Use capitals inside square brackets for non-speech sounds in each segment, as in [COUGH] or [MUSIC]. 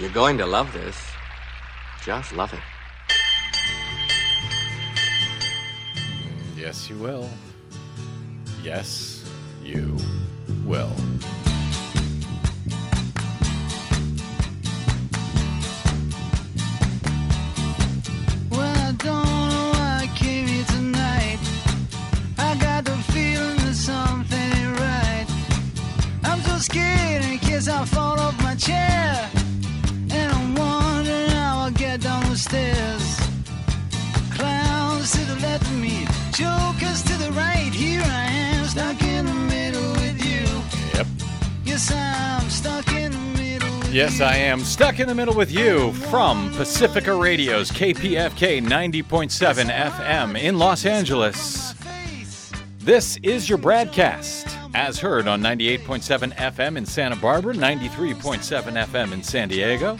You're going to love this. Just love it. Yes, you will. Yes, you will. Yes. I am stuck in the middle with you from Pacifica Radio's KPFK 90.7 FM in Los Angeles. This is your broadcast, as heard on 98.7 FM in Santa Barbara, 93.7 FM in San Diego,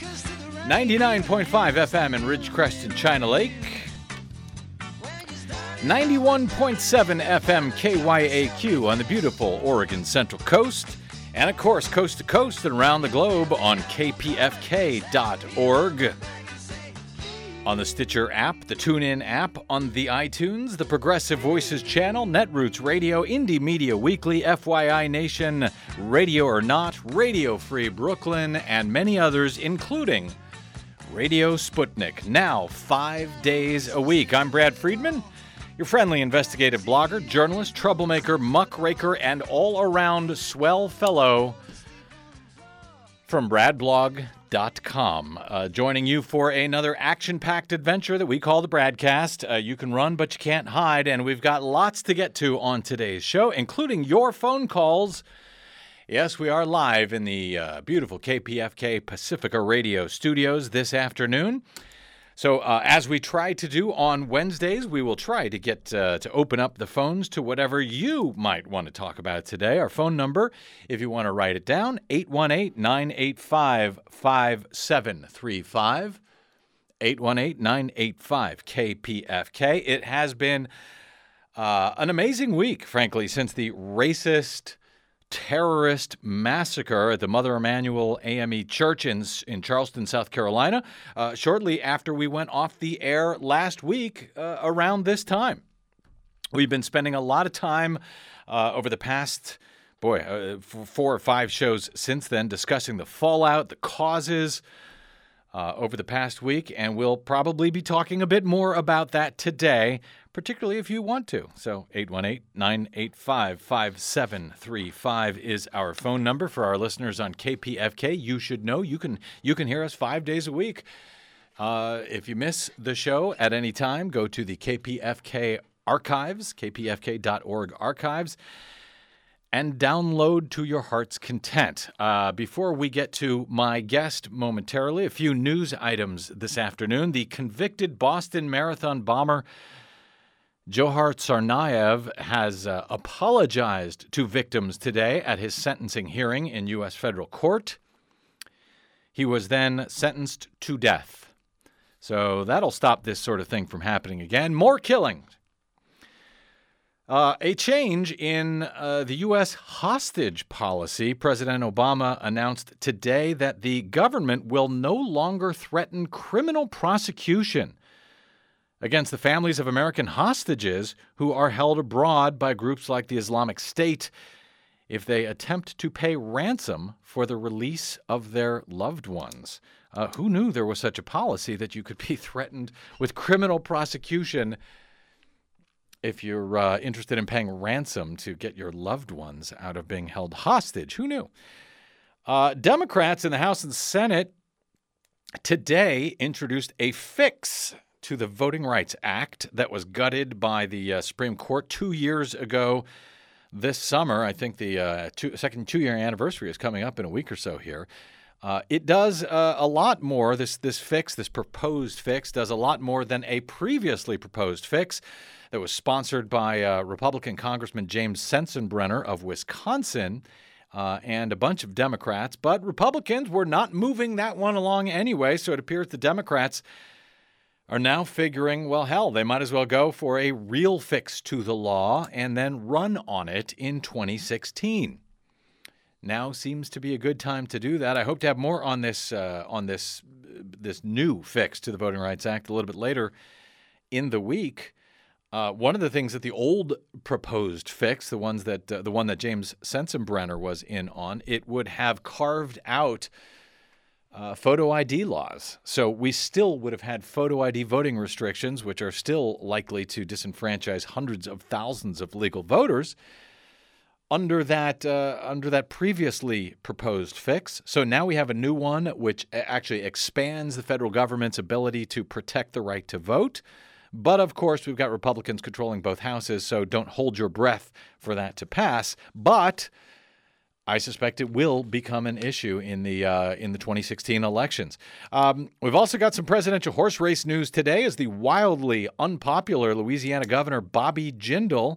99.5 FM in Ridgecrest and China Lake, 91.7 FM KYAQ on the beautiful Oregon Central Coast, and of course, coast to coast and around the globe on kpfk.org. On the Stitcher app, the TuneIn app, on the iTunes, the Progressive Voices channel, Netroots Radio, Indie Media Weekly, FYI Nation, Radio or Not, Radio Free Brooklyn, and many others, including Radio Sputnik, now five days a week. I'm Brad Friedman, your friendly investigative blogger, journalist, troublemaker, muckraker, and all around swell fellow from bradblog.com. Uh, joining you for another action packed adventure that we call the Bradcast. Uh, you can run, but you can't hide. And we've got lots to get to on today's show, including your phone calls. Yes, we are live in the uh, beautiful KPFK Pacifica Radio studios this afternoon. So, uh, as we try to do on Wednesdays, we will try to get uh, to open up the phones to whatever you might want to talk about today. Our phone number, if you want to write it down, 818 985 5735. 818 985 KPFK. It has been uh, an amazing week, frankly, since the racist terrorist massacre at the Mother Emanuel AME Church in, in Charleston, South Carolina, uh, shortly after we went off the air last week uh, around this time. We've been spending a lot of time uh, over the past, boy, uh, four or five shows since then discussing the fallout, the causes. Uh, over the past week, and we'll probably be talking a bit more about that today, particularly if you want to. So, 818 985 5735 is our phone number for our listeners on KPFK. You should know you can, you can hear us five days a week. Uh, if you miss the show at any time, go to the KPFK archives, kpfk.org archives and download to your heart's content. Uh, before we get to my guest momentarily, a few news items this afternoon. The convicted Boston Marathon bomber Dzhokhar Tsarnaev has uh, apologized to victims today at his sentencing hearing in U.S. federal court. He was then sentenced to death. So that'll stop this sort of thing from happening again. More killings. Uh, a change in uh, the U.S. hostage policy. President Obama announced today that the government will no longer threaten criminal prosecution against the families of American hostages who are held abroad by groups like the Islamic State if they attempt to pay ransom for the release of their loved ones. Uh, who knew there was such a policy that you could be [LAUGHS] threatened with criminal prosecution? if you're uh, interested in paying ransom to get your loved ones out of being held hostage. Who knew? Uh, Democrats in the House and Senate today introduced a fix to the Voting Rights Act that was gutted by the uh, Supreme Court two years ago this summer. I think the uh, two, second two year anniversary is coming up in a week or so here. Uh, it does uh, a lot more. This this fix, this proposed fix, does a lot more than a previously proposed fix that was sponsored by uh, Republican Congressman James Sensenbrenner of Wisconsin uh, and a bunch of Democrats. But Republicans were not moving that one along anyway, so it appears the Democrats are now figuring, well, hell, they might as well go for a real fix to the law and then run on it in 2016. now seems to be a good time to do that. I hope to have more on this uh, on this this new fix to the Voting Rights Act a little bit later in the week. Uh, one of the things that the old proposed fix, the ones that uh, the one that James Sensenbrenner was in on, it would have carved out uh, photo ID laws. So we still would have had photo ID voting restrictions, which are still likely to disenfranchise hundreds of thousands of legal voters under that uh, under that previously proposed fix. So now we have a new one which actually expands the federal government's ability to protect the right to vote. But of course, we've got Republicans controlling both houses, so don't hold your breath for that to pass. But I suspect it will become an issue in the uh, in the 2016 elections. Um, we've also got some presidential horse race news today, as the wildly unpopular Louisiana Governor Bobby Jindal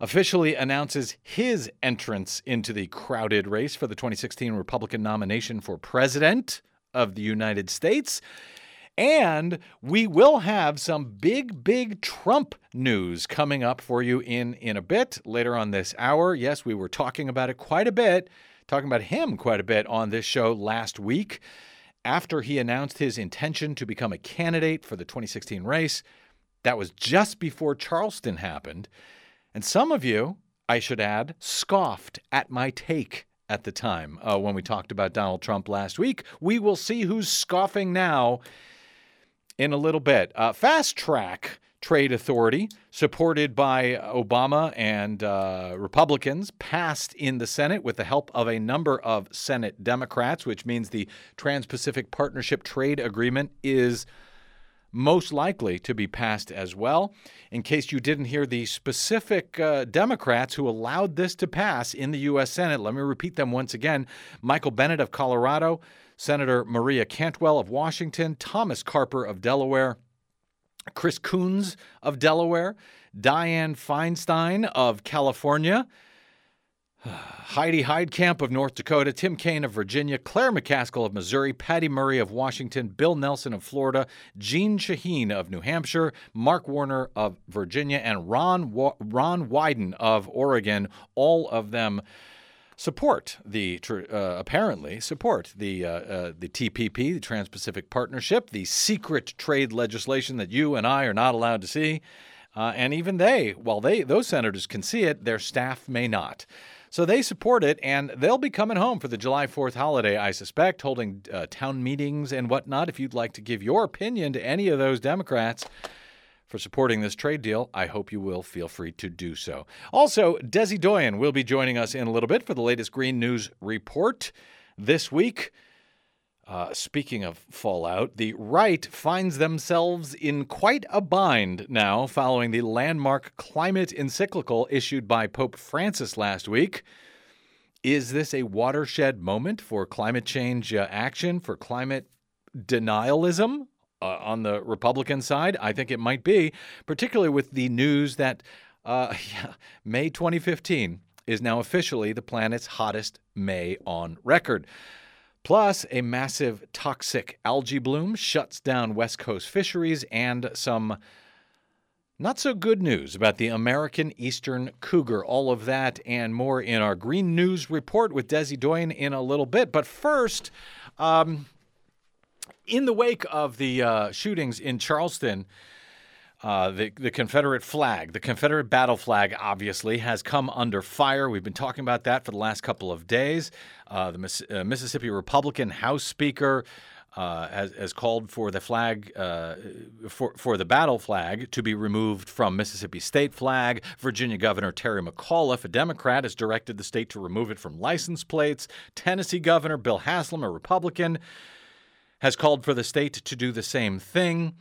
officially announces his entrance into the crowded race for the 2016 Republican nomination for president of the United States. And we will have some big, big Trump news coming up for you in, in a bit later on this hour. Yes, we were talking about it quite a bit, talking about him quite a bit on this show last week after he announced his intention to become a candidate for the 2016 race. That was just before Charleston happened. And some of you, I should add, scoffed at my take at the time uh, when we talked about Donald Trump last week. We will see who's scoffing now in a little bit. Uh, Fast Track Trade Authority, supported by Obama and uh, Republicans, passed in the Senate with the help of a number of Senate Democrats, which means the Trans Pacific Partnership Trade Agreement is most likely to be passed as well. In case you didn't hear the specific uh, Democrats who allowed this to pass in the U.S. Senate, let me repeat them once again Michael Bennet of Colorado. Senator Maria Cantwell of Washington, Thomas Carper of Delaware, Chris Coons of Delaware, Dianne Feinstein of California, [SIGHS] Heidi Heitkamp of North Dakota, Tim Kaine of Virginia, Claire McCaskill of Missouri, Patty Murray of Washington, Bill Nelson of Florida, Jeanne Shaheen of New Hampshire, Mark Warner of Virginia, and Ron, Ron Wyden of Oregon, all of them support the uh, apparently support the uh, uh, the TPP, the Trans-Pacific Partnership, the secret trade legislation that you and I are not allowed to see, uh, and even they, while they those senators can see it, their staff may not. So they support it, and they'll be coming home for the July 4th holiday, I suspect, holding uh, town meetings and whatnot. If you'd like to give your opinion to any of those Democrats, for supporting this trade deal. I hope you will feel free to do so. Also, Desi Doyen will be joining us in a little bit for the latest Green News report this week. Uh, speaking of fallout, the right finds themselves in quite a bind now following the landmark climate encyclical issued by Pope Francis last week. Is this a watershed moment for climate change uh, action, for climate denialism? Uh, on the Republican side? I think it might be, particularly with the news that uh, [LAUGHS] yeah, May 2015 is now officially the planet's hottest May on record. Plus, a massive toxic algae bloom shuts down West Coast fisheries, and some not so good news about the American Eastern cougar. All of that and more in our Green News report with Desi Doyen in a little bit. But first, um, in the wake of the uh, shootings in Charleston, uh, the, the Confederate flag, the Confederate battle flag, obviously has come under fire. We've been talking about that for the last couple of days. Uh, the Miss, uh, Mississippi Republican House Speaker uh, has, has, called for the flag, uh, for, for the battle flag to be removed from Mississippi state flag. Virginia Governor Terry McAuliffe, a Democrat, has directed the state to remove it from license plates. Tennessee Governor Bill Haslam, a Republican, has called for the state to do the same thing.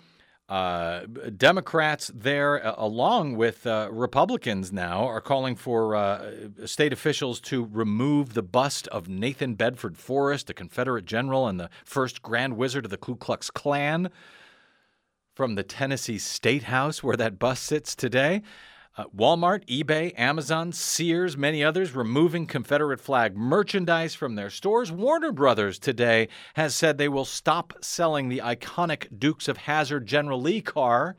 Uh, Democrats there, along with uh, Republicans now, are calling for uh, state officials to remove the bust of Nathan Bedford Forrest, the Confederate general and the first Grand Wizard of the Ku Klux Klan, from the Tennessee State House where that bust sits today. Uh, Walmart, eBay, Amazon, Sears, many others removing Confederate flag merchandise from their stores. Warner Brothers today has said they will stop selling the iconic Dukes of Hazzard General Lee car.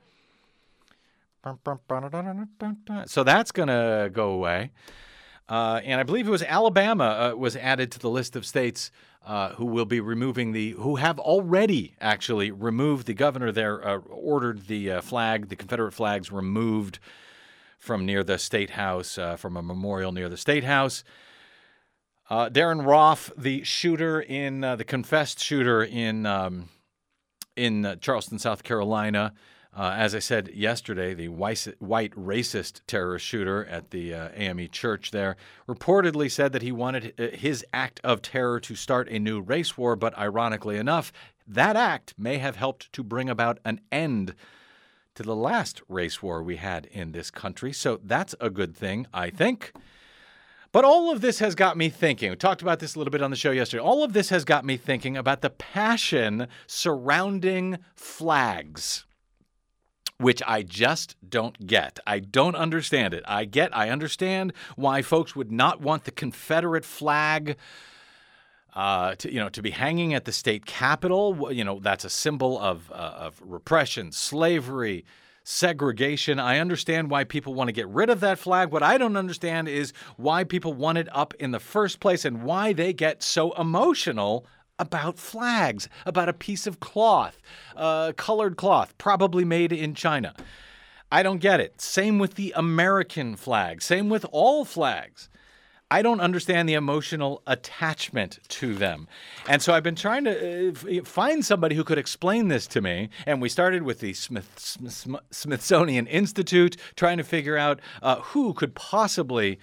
So that's going to go away. Uh, and I believe it was Alabama uh, was added to the list of states uh, who will be removing the, who have already actually removed the governor there, uh, ordered the uh, flag, the Confederate flags removed from near the state house, uh, from a memorial near the state house. Uh, Dylann Roof, the shooter in uh, the confessed shooter in um, in uh, Charleston, South Carolina, uh, as I said yesterday, the white, white racist terrorist shooter at the uh, AME church there reportedly said that he wanted his act of terror to start a new race war, but ironically enough, that act may have helped to bring about an end to the last race war we had in this country. So that's a good thing, I think. But all of this has got me thinking. We talked about this a little bit on the show yesterday. All of this has got me thinking about the passion surrounding flags, which I just don't get. I don't understand it. I get, I understand why folks would not want the Confederate flag. Uh, to, you know, to be hanging at the state capitol, you know, that's a symbol of, uh, of repression, slavery, segregation. I understand why people want to get rid of that flag. What I don't understand is why people want it up in the first place and why they get so emotional about flags, about a piece of cloth, uh, colored cloth, probably made in China. I don't get it. Same with the American flag, same with all flags. I don't understand the emotional attachment to them. And so I've been trying to uh, find somebody who could explain this to me. And we started with the Smith, Smith, Smithsonian Institute, trying to figure out uh, who could possibly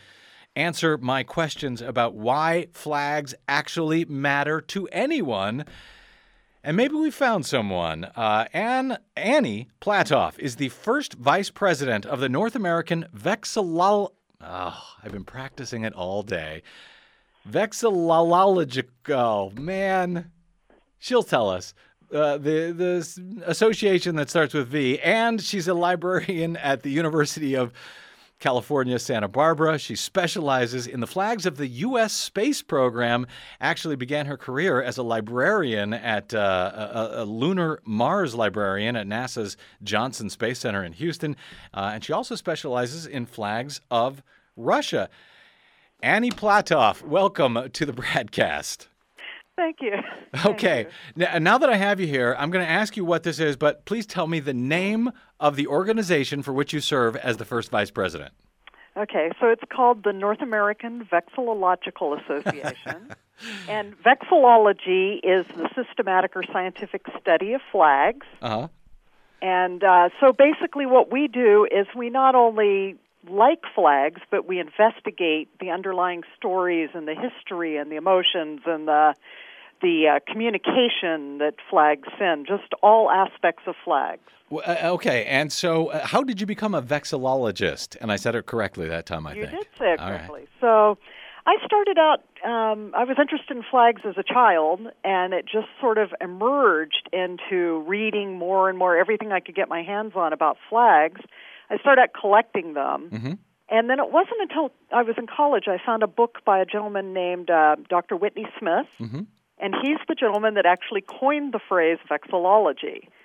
answer my questions about why flags actually matter to anyone. And maybe we found someone. Uh, Anne, Annie Platoff is the first vice president of the North American Vexillol Oh, I've been practicing it all day. Vexillologic. Oh, man. She'll tell us. Uh, the the association that starts with V, and she's a librarian at the University of California, Santa Barbara. She specializes in the flags of the U.S. space program. Actually, began her career as a librarian at uh, a, a, lunar Mars librarian at NASA's Johnson Space Center in Houston, uh, and she also specializes in flags of Russia. Annie Platoff, welcome to the BradCast. Thank you. [LAUGHS] Okay. Thank you. Now that I have you here, I'm going to ask you what this is, but please tell me the name of the organization for which you serve as the first vice president. Okay, so it's called the North American Vexillological Association. [LAUGHS] and vexillology is the systematic or scientific study of flags. Uh-huh. And uh, so basically, what we do is we not only like flags, but we investigate the underlying stories and the history and the emotions and the the uh, communication that flags send, just all aspects of flags. Well, uh, okay, and so uh, how did you become a vexillologist? And I said it correctly that time, I you think. You did say it all correctly. Right. So I started out, um, I was interested in flags as a child, and it just sort of emerged into reading more and more everything I could get my hands on about flags. I started collecting them. Mm-hmm. And then it wasn't until I was in college I found a book by a gentleman named uh, Dr. Whitney Smith. Mm-hmm. And he's the gentleman that actually coined the phrase vexillology. [LAUGHS]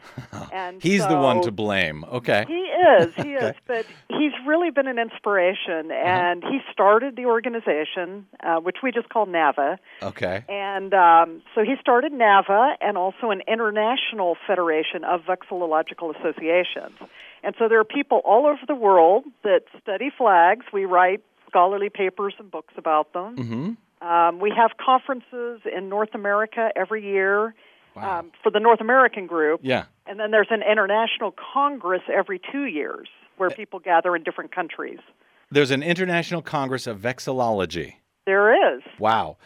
And he's so the one to blame. Okay. He is, he [LAUGHS] is. But he's really been an inspiration. Uh-huh. And uh-huh. he started the organization, uh, which we just call NAVA. Okay. And um, so he started NAVA and also an international federation of vexillological associations. And so there are people all over the world that study flags. We write scholarly papers and books about them. Mm-hmm. Um, we have conferences in North America every year wow. um, for the North American group. Yeah. And then there's an international congress every two years where people gather in different countries. There's an international congress of vexillology. There is. Wow.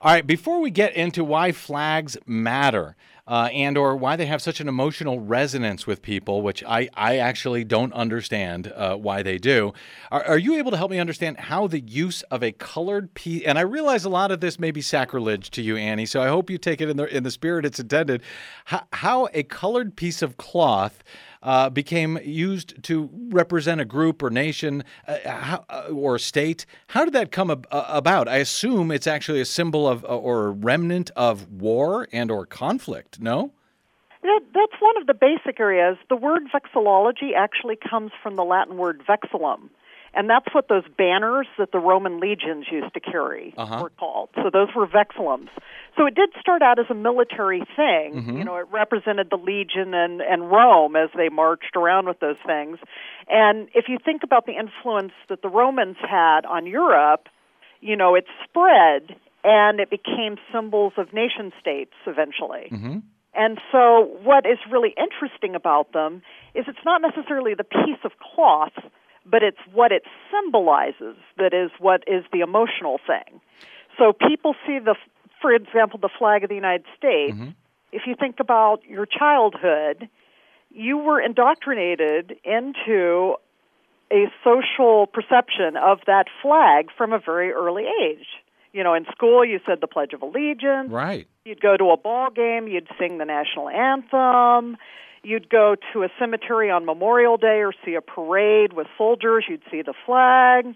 All right, before we get into why flags matter uh, and or why they have such an emotional resonance with people, which I, I actually don't understand uh, why they do, are, are, you able to help me understand how the use of a colored piece, and I realize a lot of this may be sacrilege to you, Annie, so I hope you take it in the, in the spirit it's intended, how, how a colored piece of cloth uh, became used to represent a group or nation uh, how, uh, or state. How did that come ab- uh, about? I assume it's actually a symbol of uh, or a remnant of war and or conflict. No. That, that's one of the basic areas. The word vexillology actually comes from the Latin word vexillum, And that's what those banners that the Roman legions used to carry Uh-huh. were called. So those were vexillums. So it did start out as a military thing. Mm-hmm. You know, it represented the legion and, and Rome as they marched around with those things. And if you think about the influence that the Romans had on Europe, you know, it spread and it became symbols of nation states eventually. And so, what is really interesting about them is it's not necessarily the piece of cloth, but it's what it symbolizes that is what is the emotional thing. So, people see the, for example, the flag of the United States. Mm-hmm. If you think about your childhood, you were indoctrinated into a social perception of that flag from a very early age. You know, in school, you said the Pledge of Allegiance. Right. You'd go to a ball game, you'd sing the national anthem. You'd go to a cemetery on Memorial Day or see a parade with soldiers, you'd see the flag.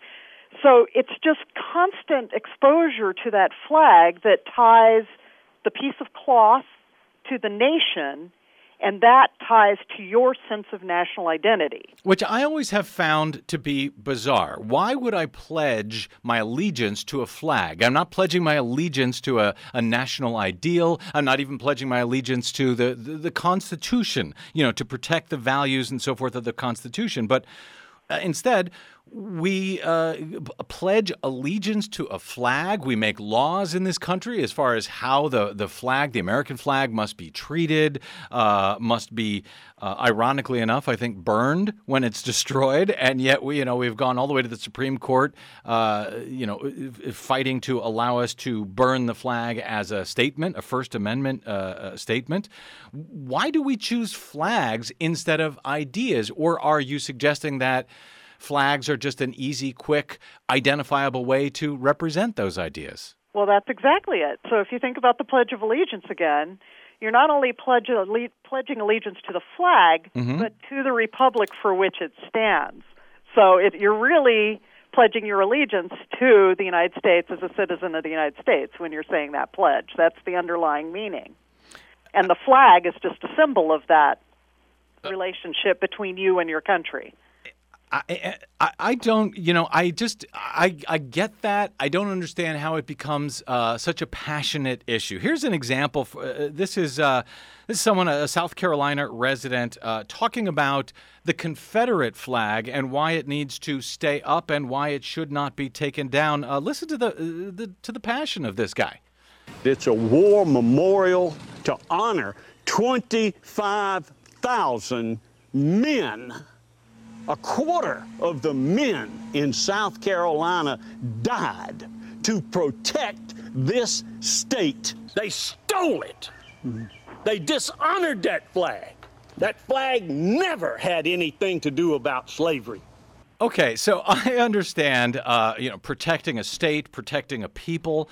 So it's just constant exposure to that flag that ties the piece of cloth to the nation, and that ties to your sense of national identity. Which I always have found to be bizarre. Why would I pledge my allegiance to a flag? I'm not pledging my allegiance to a, a national ideal. I'm not even pledging my allegiance to the, the, the Constitution, you know, to protect the values and so forth of the Constitution. But uh, instead, we uh, pledge allegiance to a flag. We make laws in this country as far as how the, the flag, the American flag, must be treated, uh, must be, uh, ironically enough, I think, burned when it's [LAUGHS] destroyed. And yet, we, you know, we've gone all the way to the Supreme Court, uh, you know, fighting to allow us to burn the flag as a statement, a First Amendment uh, uh, statement. Why do we choose flags instead of ideas? Or are you suggesting that? Flags are just an easy, quick, identifiable way to represent those ideas. Well, that's exactly it. So if you think about the Pledge of Allegiance again, you're not only pledge, alle- pledging allegiance to the flag, mm-hmm. but to the republic for which it stands. So it, you're really pledging your allegiance to the United States as a citizen of the United States when you're saying that pledge. That's the underlying meaning. And the flag is just a symbol of that uh, relationship between you and your country. I, I, I don't, you know, I just, I, I get that. I don't understand how it becomes uh, such a passionate issue. Here's an example. For, uh, this is uh, this is someone, a South Carolina resident, uh, talking about the Confederate flag and why it needs to stay up and why it should not be taken down. Uh, listen to the, uh, the to the passion of this guy. It's a war memorial to honor 25,000 men. A quarter of the men in South Carolina died to protect this state. They stole it. They dishonored that flag. That flag never had anything to do about slavery. Okay, so [LAUGHS] I understand, uh, you know, protecting a state, protecting a people,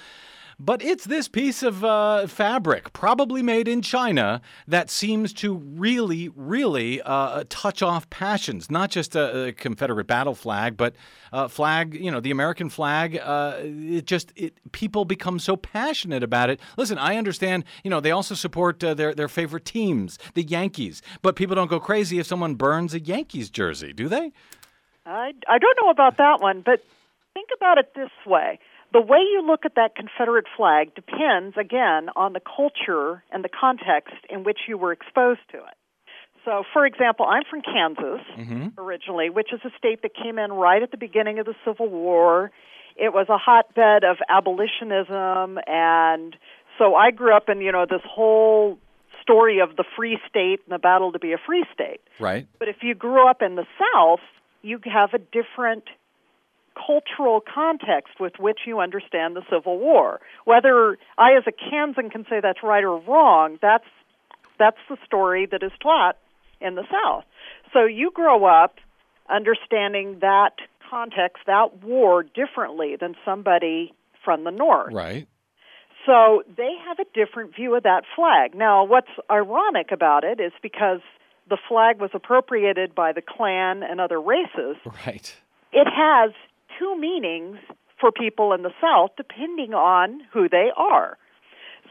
but it's this piece of uh, fabric, probably made in China, that seems to really, really uh, touch off passions. Not just a, a Confederate battle flag, but a flag, you know, the American flag. Uh, it just, it, people become so passionate about it. Listen, I understand, you know, they also support uh, their their favorite teams, the Yankees, but people don't go crazy if someone burns a Yankees jersey, do they? I, I don't know about that one, but think about it this way. The way you look at that Confederate flag depends, again, on the culture and the context in which you were exposed to it. So, for example, I'm from Kansas mm-hmm. originally, which is a state that came in right at the beginning of the Civil War. It was a hotbed of abolitionism, and so I grew up in, you know, this whole story of the free state and the battle to be a free state. Right. But if you grew up in the South, you have a different cultural context with which you understand the Civil War. Whether I, as a Kansan, can say that's right or wrong, that's that's the story that is taught in the South. So you grow up understanding that context, that war, differently than somebody from the North. Right. So they have a different view of that flag. Now, what's ironic about it is because the flag was appropriated by the Klan and other races, Right. it has two meanings for people in the South depending on who they are.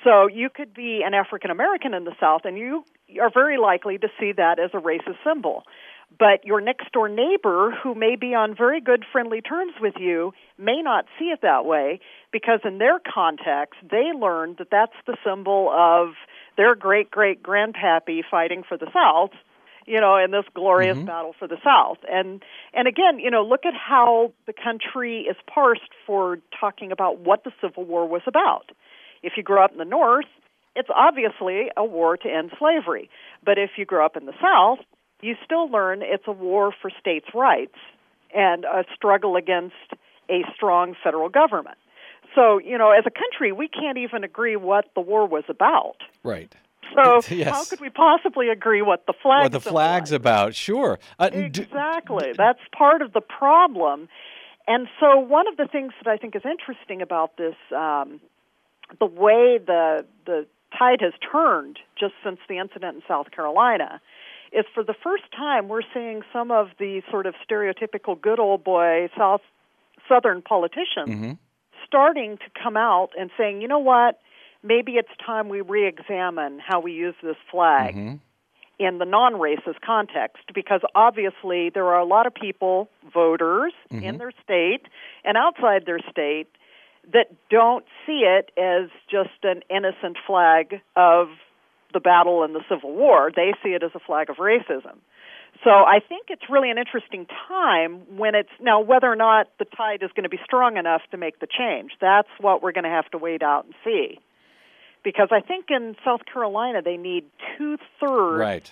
So you could be an African American in the South, and you are very likely to see that as a racist symbol. But your next door neighbor, who may be on very good friendly terms with you, may not see it that way because, in their context, they learned that that's the symbol of their great great grandpappy fighting for the South, you know, in this glorious mm-hmm. battle for the South. And and again, you know, look at how the country is parsed for talking about what the Civil War was about. If you grew up in the North, it's obviously a war to end slavery. But if you grew up in the South, you still learn it's a war for states' rights and a struggle against a strong federal government. So, you know, as a country, we can't even agree what the war was about. Right. [LAUGHS] So, [LAUGHS] Yes. how could we possibly agree what the flag What the flag's about? Sure. Uh, d- Exactly. That's part of the problem. And so, one of the things that I think is interesting about this, um, the way the the tide has turned just since the incident in South Carolina, is for the first time we're seeing some of the sort of stereotypical good old boy South Southern politicians starting to come out and saying, you know what, maybe it's time we re-examine how we use this flag mm-hmm. in the non-racist context because obviously there are a lot of people, voters mm-hmm. in their state and outside their state that don't see it as just an innocent flag of the battle and the Civil War. They see it as a flag of racism. So I think it's really an interesting time when it's now whether or not the tide is going to be strong enough to make the change. That's what we're going to have to wait out and see. Because I think in South Carolina they need two thirds right.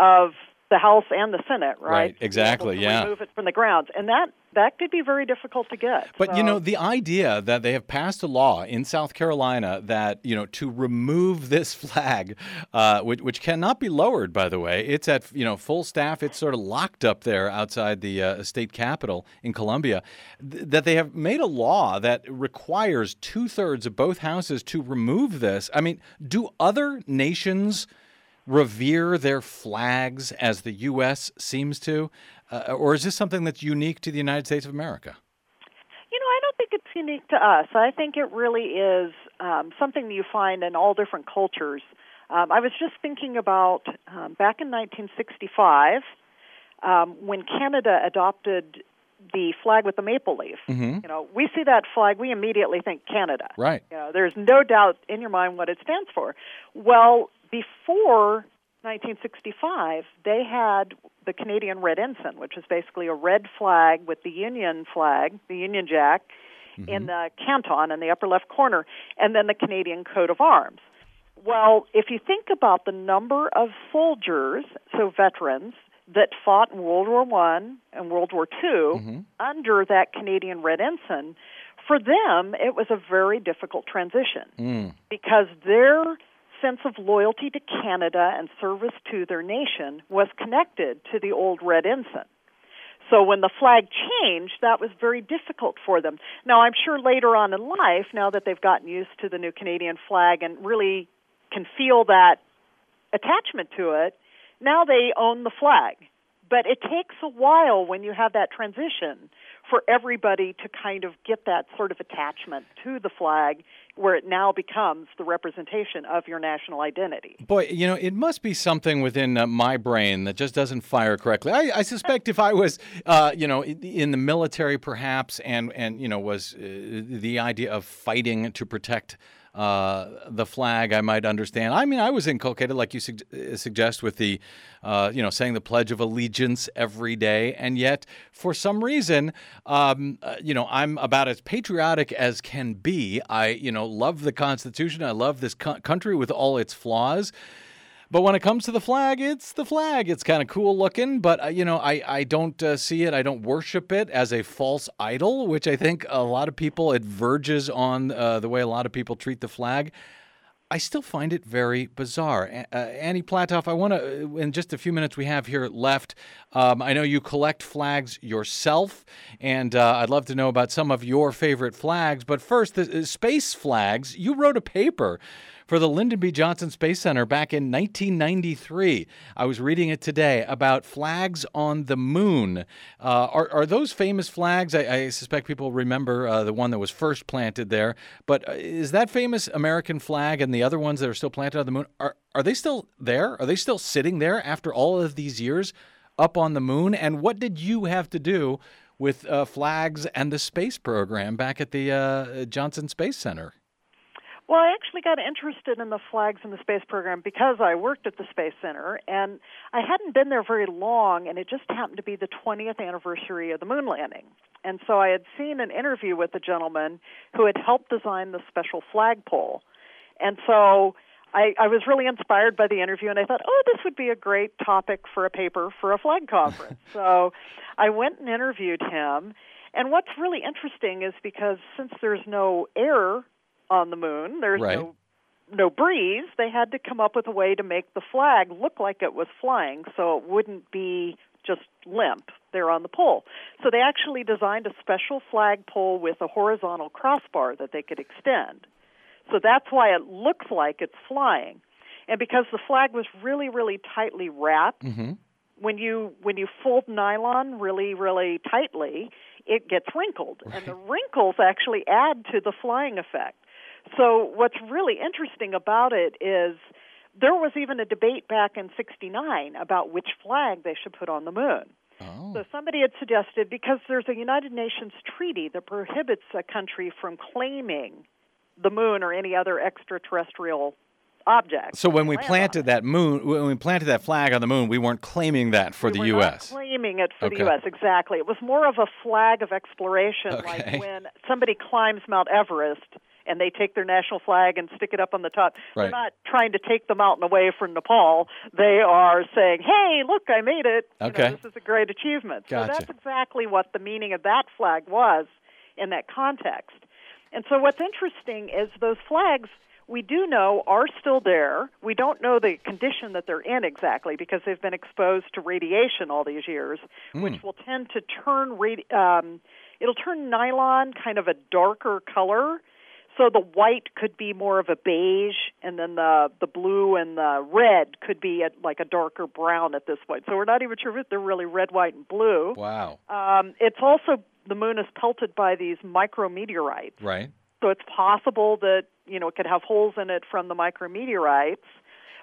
of the House and the Senate, right? Right, exactly, to yeah. Remove it from the grounds, and that that could be very difficult to get. But you know, the idea that they have passed a law in South Carolina that you know to remove this [LAUGHS] flag, uh, which, which cannot be lowered, by the way, it's at you know full staff. It's sort of locked up there outside the uh, state capitol in Columbia. Th- that they have made a law that requires two thirds of both houses to remove this. I mean, do other nations? Revere their flags as the U.S. seems to, uh, or is this something that's unique to the United States of America? You know, I don't think it's unique to us. I think it really is um, something that you find in all different cultures. Um, I was just thinking about um, back in 1965 um, when Canada adopted the flag with the maple leaf. You know, we see that flag, we immediately think Canada. Right. You know, there's no doubt in your mind what it stands for. Well, before 1965, they had the Canadian Red Ensign, which is basically a red flag with the Union flag, the Union Jack, in mm-hmm. the canton in the upper left corner, and then the Canadian coat of arms. Well, if you think about the number of soldiers, so veterans, that fought in World War One and World War 2 mm-hmm. under that Canadian Red Ensign, for them it was a very difficult transition mm. because their sense of loyalty to Canada and service to their nation was connected to the old Red Ensign. So when the flag changed, that was very difficult for them. Now, I'm sure later on in life, now that they've gotten used to the new Canadian flag and really can feel that attachment to it, now they own the flag. But it takes a while when you have that transition for everybody to kind of get that sort of attachment to the flag where it now becomes the representation of your national identity. Boy, you know, it must be something within uh, my brain that just doesn't fire correctly. I, I suspect if I was, uh, you know, in the military perhaps, and and you know, was uh, the idea of fighting to protect uh, the flag, I might understand. I mean, I was inculcated, like you sug- uh, suggest, with the, uh, you know, saying the Pledge of Allegiance every day, and yet for some reason, um, uh, you know, I'm about as patriotic as can be. I, you know, love the Constitution. I love this co- country with all its flaws. But when it comes to the flag, it's the flag. It's kind of cool looking, but uh, you know, I I don't uh, see it. I don't worship it as a false idol, which I think a lot of people it verges on uh, the way a lot of people treat the flag. I still find it very bizarre. Uh, Annie Platoff, I want to, in just a few minutes we have here left, um, I know you collect flags yourself, and uh, I'd love to know about some of your favorite flags. But first, the uh, space flags. You wrote a paper for the Lyndon B. Johnson Space Center back in 1993. I was reading it today about flags on the moon. Uh, are, are those famous flags? I, I suspect people remember uh, the one that was first planted there. But uh, is that famous American flag and the other ones that are still planted on the moon, are, are they still there? Are they still sitting there after all of these years up on the moon. And what did you have to do with uh, flags and the space program back at the uh, Johnson Space Center? Well, I actually got interested in the flags in the space program because I worked at the Space Center, and I hadn't been there very long, and it just happened to be the 20th anniversary of the moon landing. And so I had seen an interview with a gentleman who had helped design the special flagpole. And so I, I was really inspired by the interview, and I thought, oh, this would be a great topic for a paper for a flag conference. [LAUGHS] so I went and interviewed him. And what's really interesting is because since there's no air on the moon. There's Right. no no breeze. They had to come up with a way to make the flag look like it was flying, so it wouldn't be just limp there on the pole. So they actually designed a special flag pole with a horizontal crossbar that they could extend. So that's why it looks like it's flying. And because the flag was really, really tightly wrapped, Mm-hmm. when you when you fold nylon really really tightly it gets wrinkled and the wrinkles actually add to the flying effect so what's really interesting about it is there was even a debate back in 69 about which flag they should put on the moon Oh. so somebody had suggested because there's a United Nations treaty that prohibits a country from claiming the moon or any other extraterrestrial object. So when we planted that moon, when we planted that flag on the moon, we weren't claiming that for We the U.S. Claiming it for Okay. the U.S. Exactly. It was more of a flag of exploration, Okay. like when somebody climbs Mount Everest and they take their national flag and stick it up on the top. They're not trying to take the mountain away from Nepal. They are saying, "Hey, look, I made it. You know, this is a great achievement." So that's exactly what the meaning of that flag was in that context. And so what's interesting is those flags we do know are still there. We don't know the condition that they're in exactly because they've been exposed to radiation all these years, which will tend to turn radi- um, it'll turn nylon kind of a darker color. So the white could be more of a beige, and then the the blue and the red could be at like a darker brown at this point. So we're not even sure if they're really red, white, and blue. Wow. Um, it's also the moon is pelted by these micrometeorites, Right. so it's possible that you know it could have holes in it from the micrometeorites.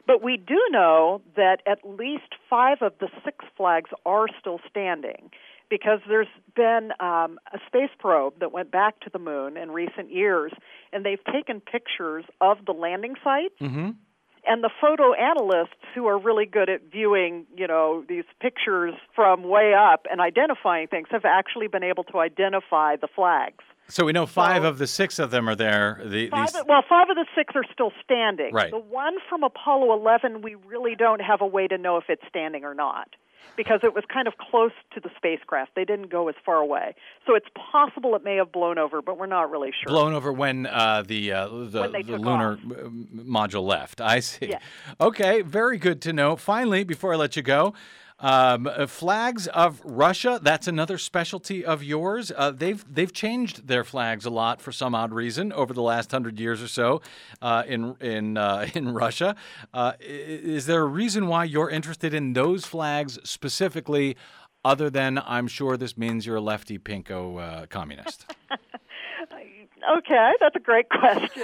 But we do know that at least five of the six flags are still standing because there's been um, a space probe that went back to the moon in recent years, and they've taken pictures of the landing sites Mm-hmm. and the photo analysts who are really good at viewing, you know, these pictures from way up and identifying things have actually been able to identify the flags. So we know five So- of the six of them are there. The, Five, these, well, five of the six are still standing. Right. The one from Apollo 11, we really don't have a way to know if it's standing or not because it was kind of close to the spacecraft. They didn't go as far away. So it's possible it may have blown over, but we're not really sure. blown over when uh, the uh, the, When the lunar off. module left. I see. Yeah. Okay, very good to know. Finally, before I let you go, um, uh, flags of Russia. That's another specialty of yours. Uh, they've they've changed their flags a lot for some odd reason over the last hundred years or so uh, in in uh, [LAUGHS] in Russia. Uh, is there a reason why you're interested in those flags specifically? Other than I'm sure this means you're a lefty pinko uh, communist. [LAUGHS] Okay, that's a great question. [LAUGHS]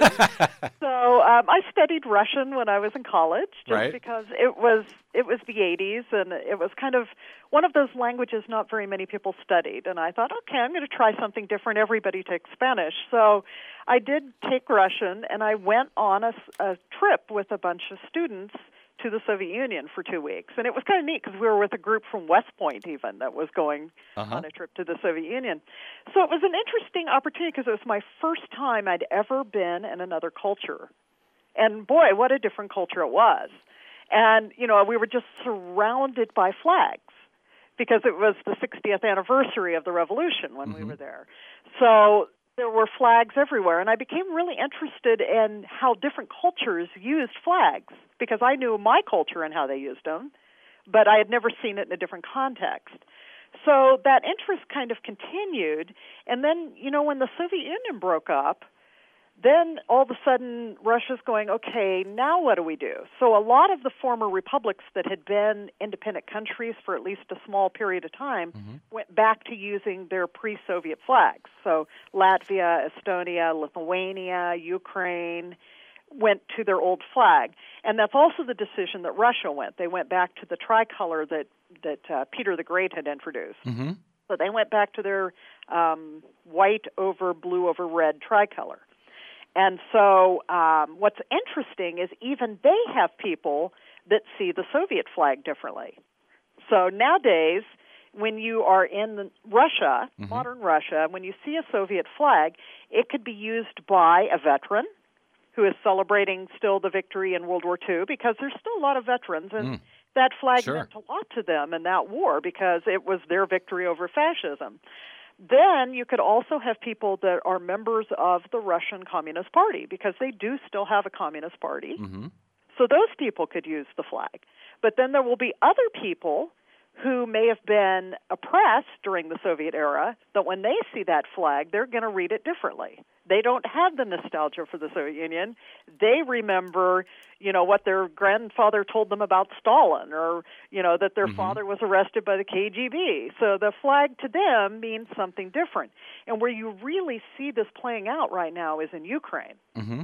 so um, I studied Russian when I was in college, just Right. because it was it was the 80s, and it was kind of one of those languages not very many people studied. And I thought, okay, I'm going to try something different. Everybody takes Spanish, so I did take Russian, and I went on a, a trip with a bunch of students to the Soviet Union for two weeks, and it was kind of neat because we were with a group from West Point even that was going Uh-huh. on a trip to the Soviet Union. So it was an interesting opportunity because it was my first time I'd ever been in another culture, and boy, what a different culture it was! And you know, we were just surrounded by flags because it was the 60th anniversary of the revolution when we were there. So there were flags everywhere, and I became really interested in how different cultures used flags because I knew my culture and how they used them, but I had never seen it in a different context. So that interest kind of continued, and then you know when the Soviet Union broke up, then all of a sudden Russia's going, okay, now what do we do? So a lot of the former republics that had been independent countries for at least a small period of time went back to using their pre-Soviet flags. So Latvia, Estonia, Lithuania, Ukraine, went to their old flag. And that's also the decision that Russia went. They went back to the tricolor that that uh, Peter the Great had introduced. Mm-hmm. So they went back to their um, white over blue over red tricolor. And so um, what's interesting is even they have people that see the Soviet flag differently. So nowadays, when you are in Russia, Mhm. modern Russia, when you see a Soviet flag, it could be used by a veteran who is celebrating still the victory in World War II because there's still a lot of veterans and Mm. that flag Sure. meant a lot to them in that war because it was their victory over fascism. Then you could also have people that are members of the Russian Communist Party because they do still have a Communist Party. Mm-hmm. So those people could use the flag. But then there will be other people who may have been oppressed during the Soviet era that when they see that flag, they're going to read it differently. They don't have the nostalgia for the Soviet Union. They remember, you know, what their grandfather told them about Stalin or, you know, that their Mhm. father was arrested by the KGB. So the flag to them means something different. And where you really see this playing out right now is in Ukraine. Mm-hmm.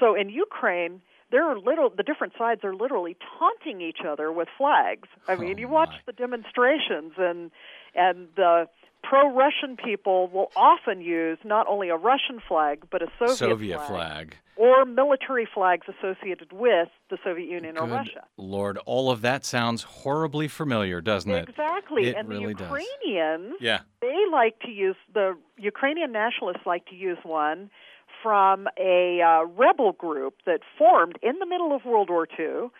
So in Ukraine, there are little the different sides are literally taunting each other with flags. I oh, mean, Oh, you watch my. the demonstrations and and the pro-Russian people will often use not only a Russian flag but a Soviet, Soviet flag. or military flags associated with the Soviet Union or Russia. Lord, all of that sounds horribly familiar, doesn't it? Exactly. It and really the does. Ukrainians Yeah. they like to use the Ukrainian nationalists like to use one from a uh, rebel group that formed in the middle of World War II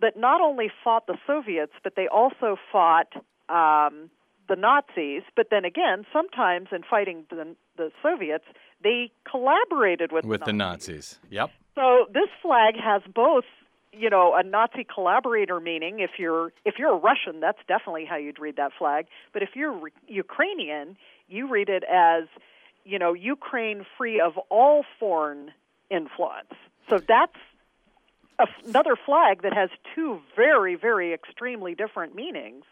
that not only fought the Soviets but they also fought um, the Nazis. But then again, sometimes in fighting the, the Soviets, they collaborated with With the the Nazis. Nazis. Yep. So this flag has both, you know, a Nazi collaborator meaning. If you're if you're a Russian, that's definitely how you'd read that flag. But if you're re- Ukrainian, you read it as, you know, Ukraine free of all foreign influence. So that's another flag that has two very very extremely different meanings.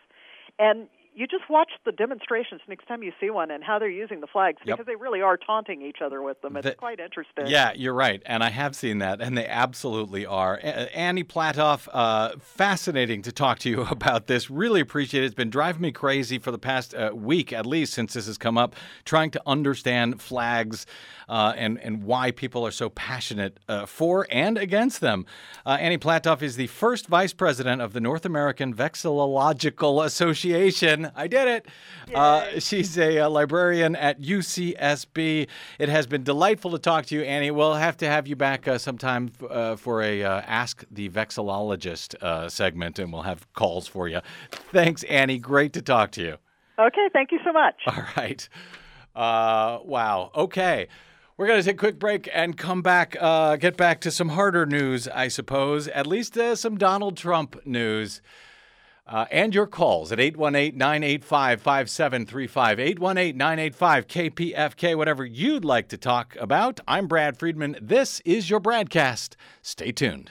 And you just watch the demonstrations next time you see one and how they're using the flags Yep. because they really are taunting each other with them. It's The- quite interesting. Yeah, you're right, and I have seen that, and they absolutely are. A- Annie Platoff, uh, fascinating to talk to you [LAUGHS] about this. Really appreciate it. It's been driving me crazy for the past uh, week, at least, since this has come up, trying to understand flags uh, and and why people are so passionate uh, for and against them. Uh, Annie Platoff is the first vice president of the North American Vexillological Association. I did it. Uh, she's a, uh librarian at UCSB. It has been delightful to talk to you, Annie. We'll have to have you back uh, sometime uh, for a uh, Ask the Vexillologist uh, segment, and we'll have calls for you. Thanks, Annie. Great to talk to you. Okay, thank you so much. All right. Uh, wow. Okay. We're going to take a quick break and come back, uh, get back to some harder news, I suppose, at least uh, some Donald Trump news. Uh, and your calls at 818 985 5735. 818 985 KPFK, whatever you'd like to talk about. I'm Brad Friedman. This is your broadcast. Stay tuned.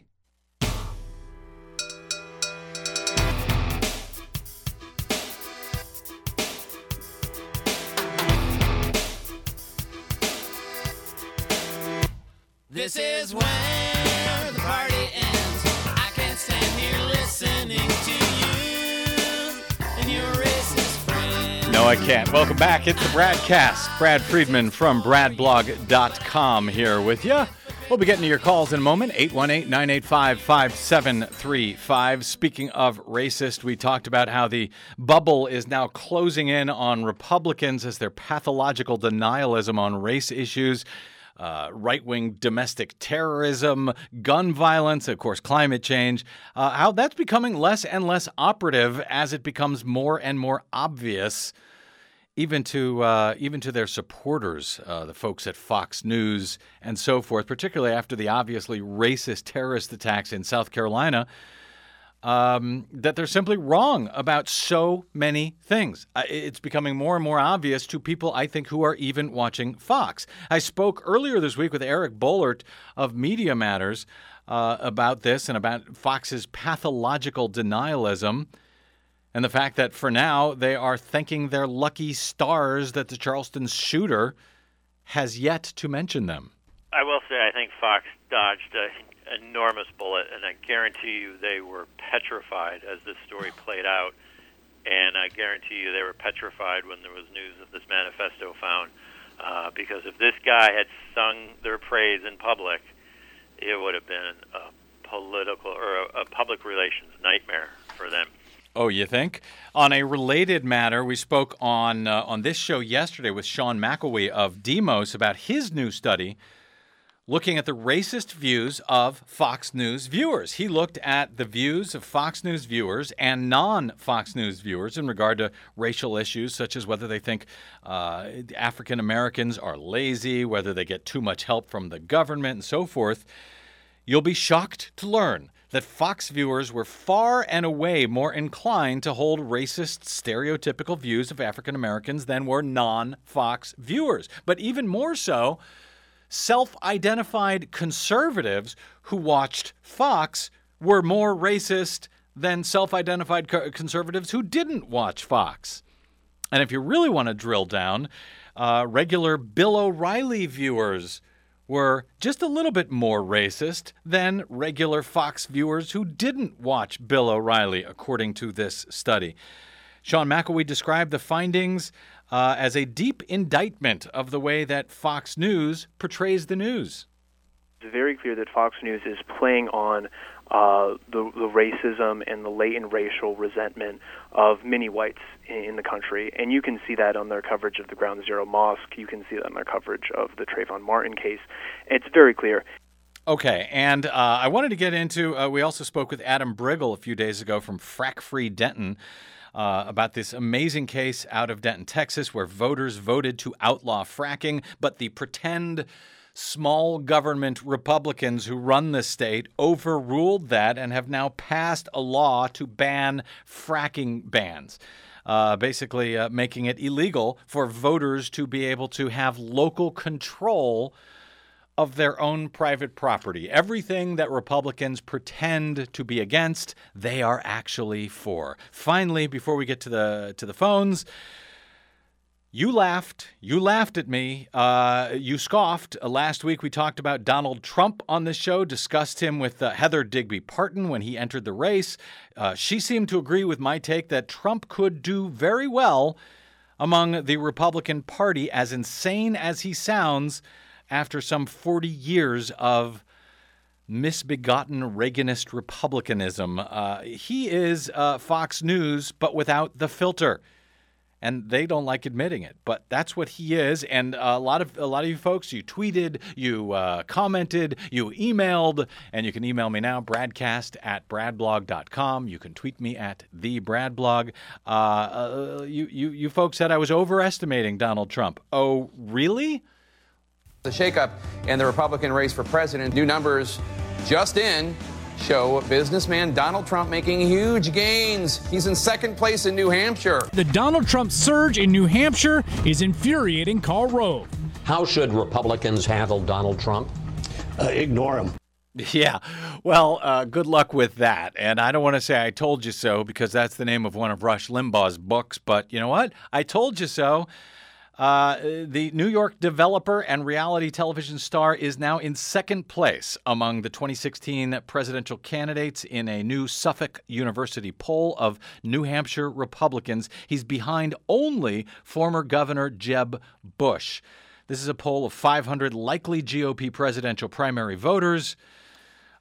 This is where the party ends. I can't stand here listening to you and your racist friends. No, I can't. Welcome back. It's the Bradcast. Brad Friedman from bradblog.com here with you. We'll be getting to your calls in a moment. 818 985 5735. Speaking of racist, we talked about how the bubble is now closing in on Republicans as their pathological denialism on race issues. Uh, right wing domestic terrorism, gun violence, of course, climate change, uh, how that's becoming less and less operative as it becomes more and more obvious even to uh, even to their supporters, uh, the folks at Fox News and so forth, particularly after the obviously racist terrorist attacks in South Carolina, um, that they're simply wrong about so many things. It's becoming more and more obvious to people, I think, who are even watching Fox. I spoke earlier this week with Eric Boehlert of Media Matters uh, about this and about Fox's pathological denialism and the fact that for now they are thanking their lucky stars that the Charleston shooter has yet to mention them. I will say I think Fox dodged an enormous bullet, and I guarantee you they were petrified as this story played out. And I guarantee you they were petrified when there was news of this manifesto found, uh, because if this guy had sung their praise in public, it would have been a political or a, a public relations nightmare for them. Oh, you think? On a related matter, we spoke on uh, on this show yesterday with Sean McElwee of Demos about his new study looking at the racist views of Fox News viewers. He looked at the views of Fox News viewers and non-Fox News viewers in regard to racial issues such as whether they think uh, African Americans are lazy, whether they get too much help from the government, and so forth. You'll be shocked to learn that Fox viewers were far and away more inclined to hold racist, stereotypical views of African Americans than were non Fox viewers. But even more so, self identified conservatives who watched Fox were more racist than self identified co- conservatives who didn't watch Fox. And if you really want to drill down, uh, regular Bill O'Reilly viewers were just a little bit more racist than regular Fox viewers who didn't watch Bill O'Reilly, according to this study. Sean McElwee described the findings uh, as a deep indictment of the way that Fox News portrays the news. It's very clear that Fox News is playing on uh, the, the racism and the latent racial resentment of many whites in, in the country. And you can see that on their coverage of the Ground Zero Mosque. You can see that on their coverage of the Trayvon Martin case. It's very clear. Okay, and uh, I wanted to get into. Uh, we also spoke with Adam Briggle a few days ago from Frack Free Denton uh, about this amazing case out of Denton, Texas, where voters voted to outlaw fracking, but the pretend small government Republicans who run the state overruled that and have now passed a law to ban fracking bans. Uh, basically, uh, making it illegal for voters to be able to have local control of their own private property. Everything that Republicans pretend to be against, they are actually for. Finally, before we get to the to the phones, you laughed. You laughed at me. Uh, you scoffed. Uh, last week we talked about Donald Trump on this show, discussed him with uh, Heather Digby Parton when he entered the race. Uh, she seemed to agree with my take that Trump could do very well among the Republican Party, as insane as he sounds, after some 40 years of misbegotten Reaganist republicanism. Uh, he is uh, Fox News, but without the filter and they don't like admitting it. But that's what he is. And a lot of a lot of you folks, you tweeted, you uh, commented, you emailed, and you can email me now, bradcast at bradblog.com. You can tweet me at the bradblog. Uh, uh, you, you, you folks said I was overestimating Donald Trump. Oh, really? The shakeup in the Republican race for president. New numbers just in show businessman Donald Trump making huge gains. He's in second place in New Hampshire. The Donald Trump surge in New Hampshire is infuriating Karl Rove. How should Republicans handle Donald Trump? Uh, ignore him. Yeah. Well, uh, good luck with that. And I don't want to say I told you so because that's the name of one of Rush Limbaugh's books. But you know what? I told you so. Uh, the New York developer and reality television star is now in second place among the 2016 presidential candidates in a new Suffolk University poll of New Hampshire Republicans. He's behind only former Governor Jeb Bush. This is a poll of 500 likely GOP presidential primary voters.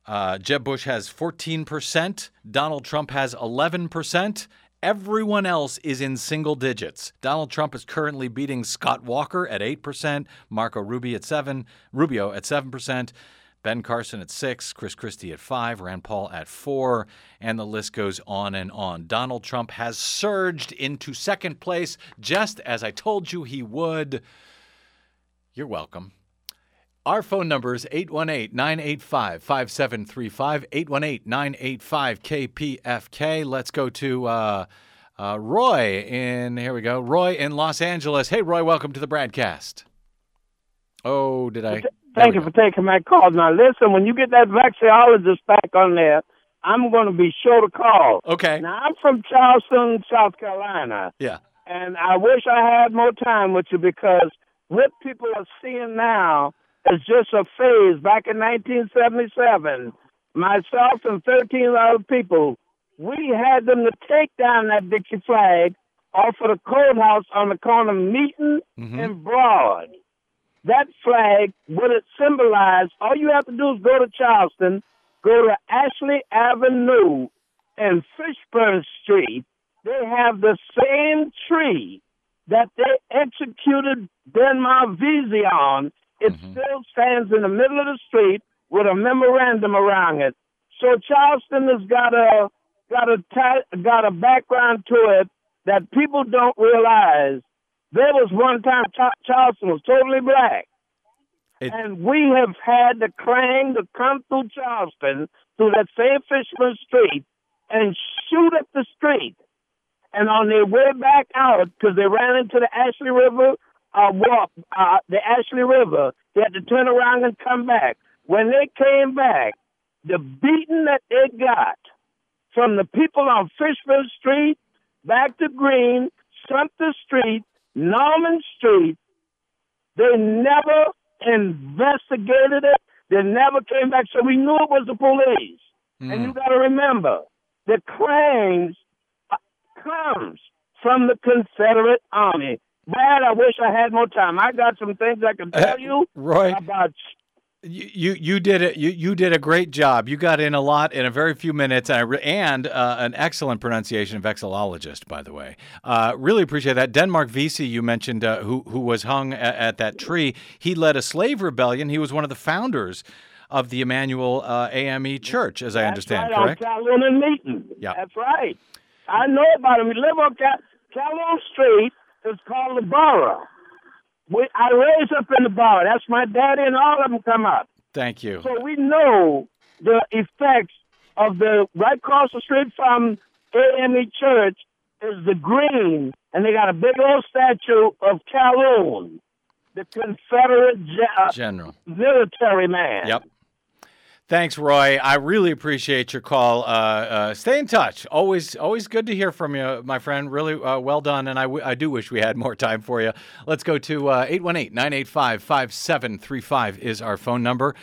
Uh, Jeb Bush has 14%. Donald Trump has 11%. Everyone else is in single digits. Donald Trump is currently beating Scott Walker at 8%, Marco Rubio at 7, Rubio at 7%, Ben Carson at 6, Chris Christie at 5, Rand Paul at 4, and the list goes on and on. Donald Trump has surged into second place just as I told you he would. You're welcome. Our phone number is 818 985 5735. 818 985 KPFK. Let's go to uh, uh, Roy in, here we go, Roy in Los Angeles. Hey, Roy, welcome to the broadcast. Oh, did I? Thank you for taking my call. Now, listen, when you get that vexillologist back on there, I'm going to be sure to call. Okay. Now, I'm from Charleston, South Carolina, Yeah. and I wish I had more time with you because what people are seeing now is just a phase. Back in 1977, myself and 13 other people, we had them to take down that Dixie flag off of the courthouse on the corner of Meeting mm-hmm. and Broad. That flag, what it symbolized, all you have to do is go to Charleston, go to Ashley Avenue and Fishburne Street. They have the same tree that they executed Denmark Vesey on. It mm-hmm. still stands in the middle of the street with a memorandum around it. So Charleston has got a got a got a background to it that people don't realize. There was one time Ch- Charleston was totally black. and we have had the Klan to come through Charleston, through that same Fishburne Street, and shoot up the street. And on their way back out, because they ran into the Ashley River uh, walk, uh, the Ashley River, they had to turn around and come back. When they came back, the beating that they got from the people on Fishville Street, back to Green, Sumter Street, Norman Street, they never investigated it. They never came back, so we knew it was the police. And you got to remember, the Klan uh, comes from the Confederate Army. Brad, I wish I had more time. I got some things I can tell you Roy. about You you did it. You you did a great job. You got in a lot in a very few minutes, and I re- and uh, an excellent pronunciation of vexillologist, by the way. Uh, really appreciate that. Denmark Vesey, you mentioned, uh, who who was hung at, at that tree. He led a slave rebellion. He was one of the founders of the Emanuel uh, AME Church, as I understand. right Correct? on Calhoun and Meeting. Yeah. That's right. I know about him. We live on Cal- Calhoun Street. It's called the Borough. We, I raised up in the Borough. That's my daddy, and all of them come up. Thank you. So we know the effects of the right across the street from AME Church is the green, and they got a big old statue of Calhoun, the Confederate ge- uh, General. military man. Yep. Thanks, Roy. I really appreciate your call. Uh, uh, stay in touch. Always, always good to hear from you, my friend. Really uh, well done. And I, w- I do wish we had more time for you. Let's go to uh, 818 985 5735 is our phone number.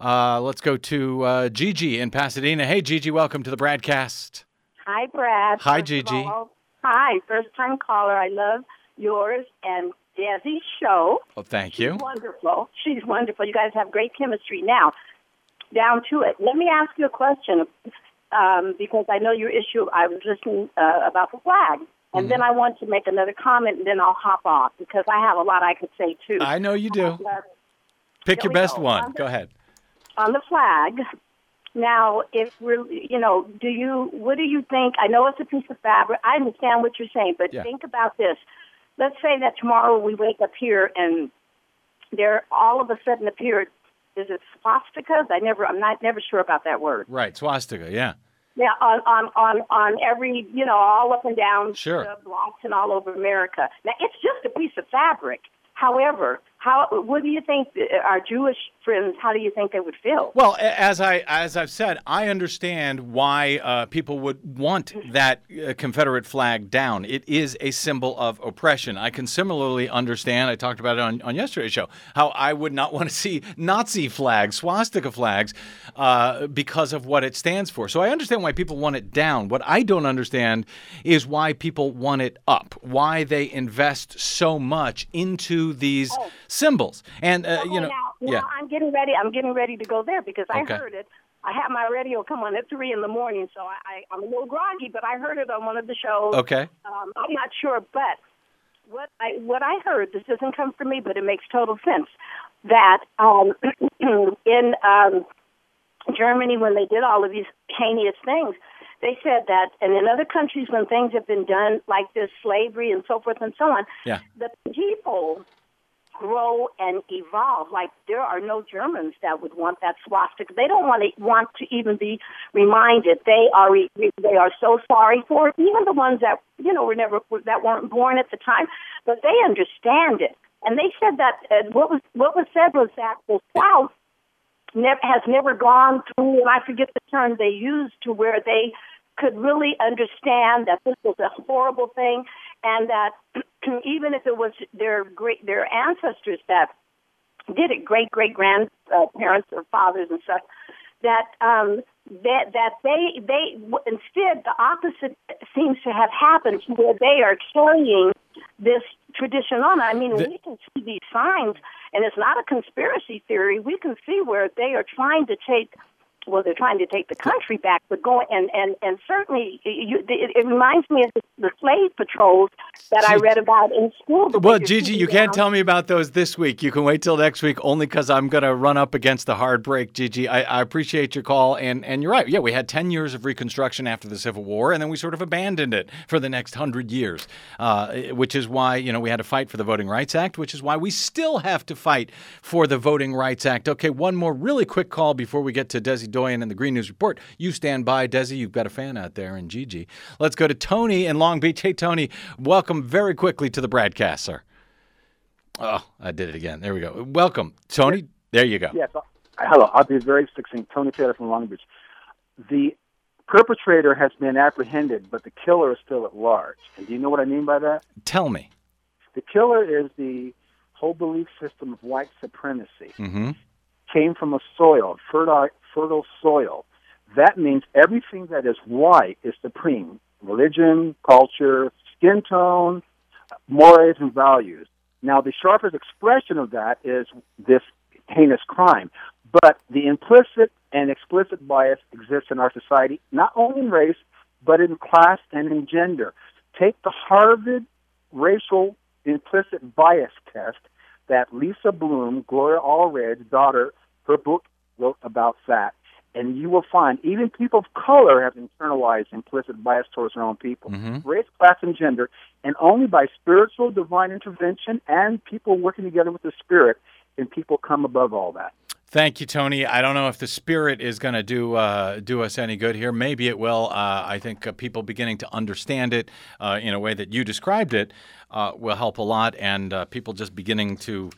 Uh, let's go to uh, Gigi in Pasadena. Hey, Gigi, welcome to the broadcast. Hi, Brad. Hi, First Gigi. all, hi, first time caller. I love yours and Desi's show. Oh, thank you. Wonderful. She's wonderful. You guys have great chemistry. Now, down to it. Let me ask you a question um, because I know your issue. I was listening uh, about the flag. And Mm-hmm. then I want to make another comment, and then I'll hop off because I have a lot I could say too. I know you do. Uh, Pick your best go. one. On the- Go ahead. on the flag. Now, if we're, you know, do you, what do you think? I know it's a piece of fabric. I understand what you're saying, but Yeah. think about this. Let's say that tomorrow we wake up here and there all of a sudden appeared, is it swastikas? I never, I'm not never sure about that word. Right, swastika, yeah. Yeah, on on on on every, you know, all up and down Sure. the Bronx and all over America. Now, it's just a piece of fabric. However, how what do you think uh, our Jewish friends? How do you think they would feel? Well, as I as I've said, I understand why uh, people would want that uh, Confederate flag down. It is a symbol of oppression. I can similarly understand. I talked about it on, on yesterday's show how I would not want to see Nazi flags, swastika flags, uh, because of what it stands for. So I understand why people want it down. What I don't understand is why people want it up. Why they invest so much into these symbols. And uh, you know, now, now yeah. I'm getting ready. I'm getting ready to go there because I Okay. heard it. I have my radio come on at three in the morning, so I, I, I'm a little groggy, but I heard it on one of the shows. Okay. Um, I'm not sure, but what I what I heard, this doesn't come from me, but it makes total sense. That um, [CLEARS THROAT] in um, Germany, when they did all of these heinous things, they said that, and in other countries, when things have been done like this, slavery and so forth and so on, Yeah. the people grow and evolve. Like there are no Germans that would want that swastika. They don't want to want to even be reminded. They are re- they are so sorry for it. Even the ones that you know were never that weren't born at the time, but they understand it. And they said that uh, what was what was said was that the South never has never gone through, and I forget the term they used to where they could really understand that this was a horrible thing, and that even if it was their great their ancestors that did it, great great grandparents or fathers and stuff, that um, that that they they w- instead the opposite seems to have happened, where they are carrying this tradition on. I mean, we can see these signs, and it's not a conspiracy theory. We can see where they are trying to take. Well, they're trying to take the country back, but going and and and certainly, you, it, it reminds me of the, slave patrols that I read about in school. Well, Gigi, you can't tell me about those this week. You can wait till next week, only because I'm going to run up against the hard break, Gigi. I, I appreciate your call, and, and you're right. Yeah, we had 10 years of Reconstruction after the Civil War, and then we sort of abandoned it for the next 100 years, uh, which is why, you know, we had to fight for the Voting Rights Act, which is why we still have to fight for the Voting Rights Act. Okay, one more really quick call before we get to Desi Doyen and the Green News Report. You stand by, Desi. You've got a fan out there, and Gigi. Let's go to Tony in Long Beach. Hey, Tony, welcome very quickly to the broadcast, sir. Oh, I did it again. There we go. Welcome, Tony. There you go. Yes. uh, Hello. I'll be very succinct. Tony Taylor from Long Beach. The perpetrator has been apprehended, but the killer is still at large. And do you know what I mean by that? Tell me. The killer is the whole belief system of white supremacy. Mm-hmm. Came from a soil, fertile, fertile soil. That means everything that is white is supreme. Religion, culture, skin tone, mores, and values. Now, the sharpest expression of that is this heinous crime. But the implicit and explicit bias exists in our society, not only in race, but in class and in gender. Take the Harvard racial implicit bias test that Lisa Bloom, Gloria Allred's daughter, her book wrote about that. And you will find even people of color have internalized implicit bias towards their own people. Mhm. Race, class, and gender. And only by spiritual divine intervention and people working together with the spirit can people come above all that. Thank you, Tony. I don't know if the spirit is going to do uh, do us any good here. Maybe it will. Uh, I think uh, people beginning to understand it uh, in a way that you described it uh, will help a lot, and uh, people just beginning to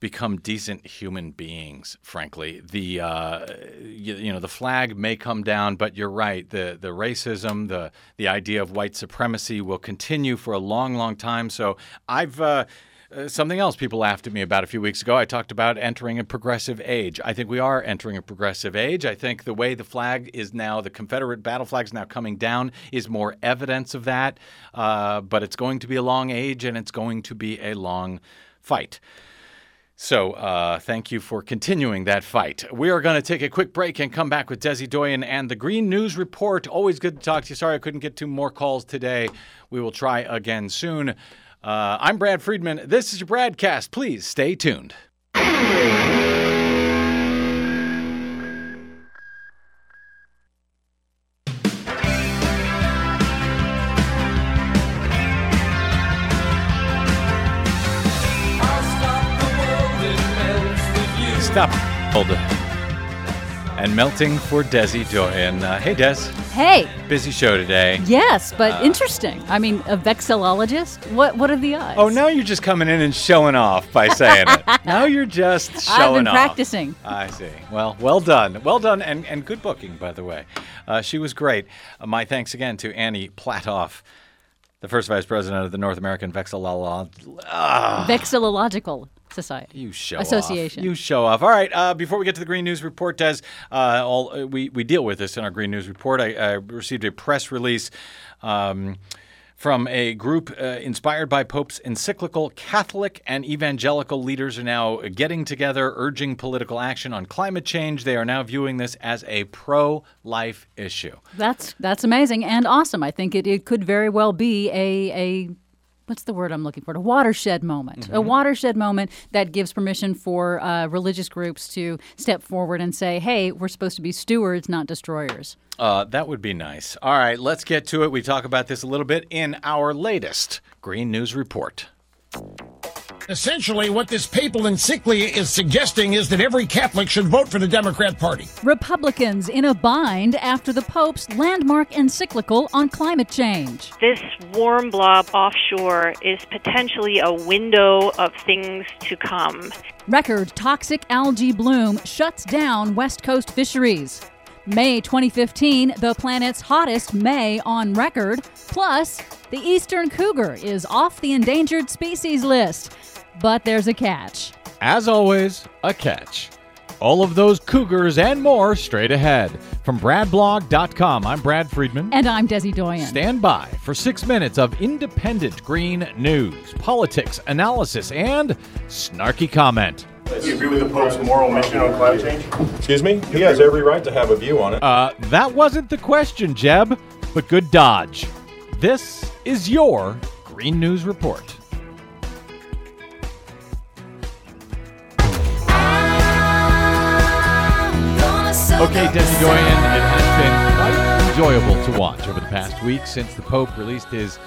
become decent human beings. Frankly, the uh, you, you know the flag may come down, but you're right. The the racism, the the idea of white supremacy will continue for a long, long time. So I've. Uh, uh, something else people laughed at me about a few weeks ago. I talked about entering a progressive age. I think we are entering a progressive age. I think the way the flag is now, the Confederate battle flag is now coming down, is more evidence of that. Uh, but it's going to be a long age and it's going to be a long fight. So, uh, thank you for continuing that fight. We are going to take a quick break and come back with Desi Doyen and the Green News Report. Always good to talk to you. Sorry I couldn't get to more calls today. We will try again soon. Uh, I'm Brad Friedman. This is your Bradcast. Please stay tuned. Stop. Hold it. And melting for Desi Doyen. Uh, hey, Des. Hey. Busy show today. Yes, but Uh, interesting. I mean, a vexillologist? What what are the odds? Oh, now you're just coming in and showing off by saying it. [LAUGHS] Now you're just showing I've been off. practicing. I see. Well, well done. Well done, and, and good booking, by the way. Uh, she was great. Uh, my thanks again to Annie Platoff, the first vice president of the North American Vexillolog. Ah. Vexillological Society. You show Association. Off. You show off. All right. Uh, before we get to the Green News Report, Des, uh, all, uh, we we deal with this in our Green News Report. I, I received a press release. Um, from a group uh, inspired by Pope's encyclical. Catholic and evangelical leaders are now getting together, urging political action on climate change. They are now viewing this as a pro life issue. That's that's amazing and awesome. I think it, it could very well be a a what's the word I'm looking for? A watershed moment. A Mhm. watershed moment that gives permission for uh, religious groups to step forward and say, "Hey, we're supposed to be stewards, not destroyers." Uh, that would be nice. All right, let's get to it. We talk about this a little bit in our latest Green News Report. Essentially, what this papal encyclica is suggesting is that every Catholic should vote for the Democrat Party. Republicans in a bind after the Pope's landmark encyclical on climate change. This warm blob offshore is potentially a window of things to come. Record toxic algae bloom shuts down West Coast fisheries. May 2015, the planet's hottest May on record. Plus, the eastern cougar is off the endangered species list. But there's a catch. As always, a catch. All of those cougars and more straight ahead. From BradBlog.com, I'm Brad Friedman. And I'm Desi Doyen. Stand by for six minutes of independent green news, politics, analysis, and snarky comment. Do you agree with the Pope's moral mission on climate change? Excuse me? He has every right to have a view on it. Uh, that wasn't the question, Jeb, but good dodge. This is your Green News Report. Okay, Desi Doyen, it has been enjoyable to watch over the past week since the Pope released his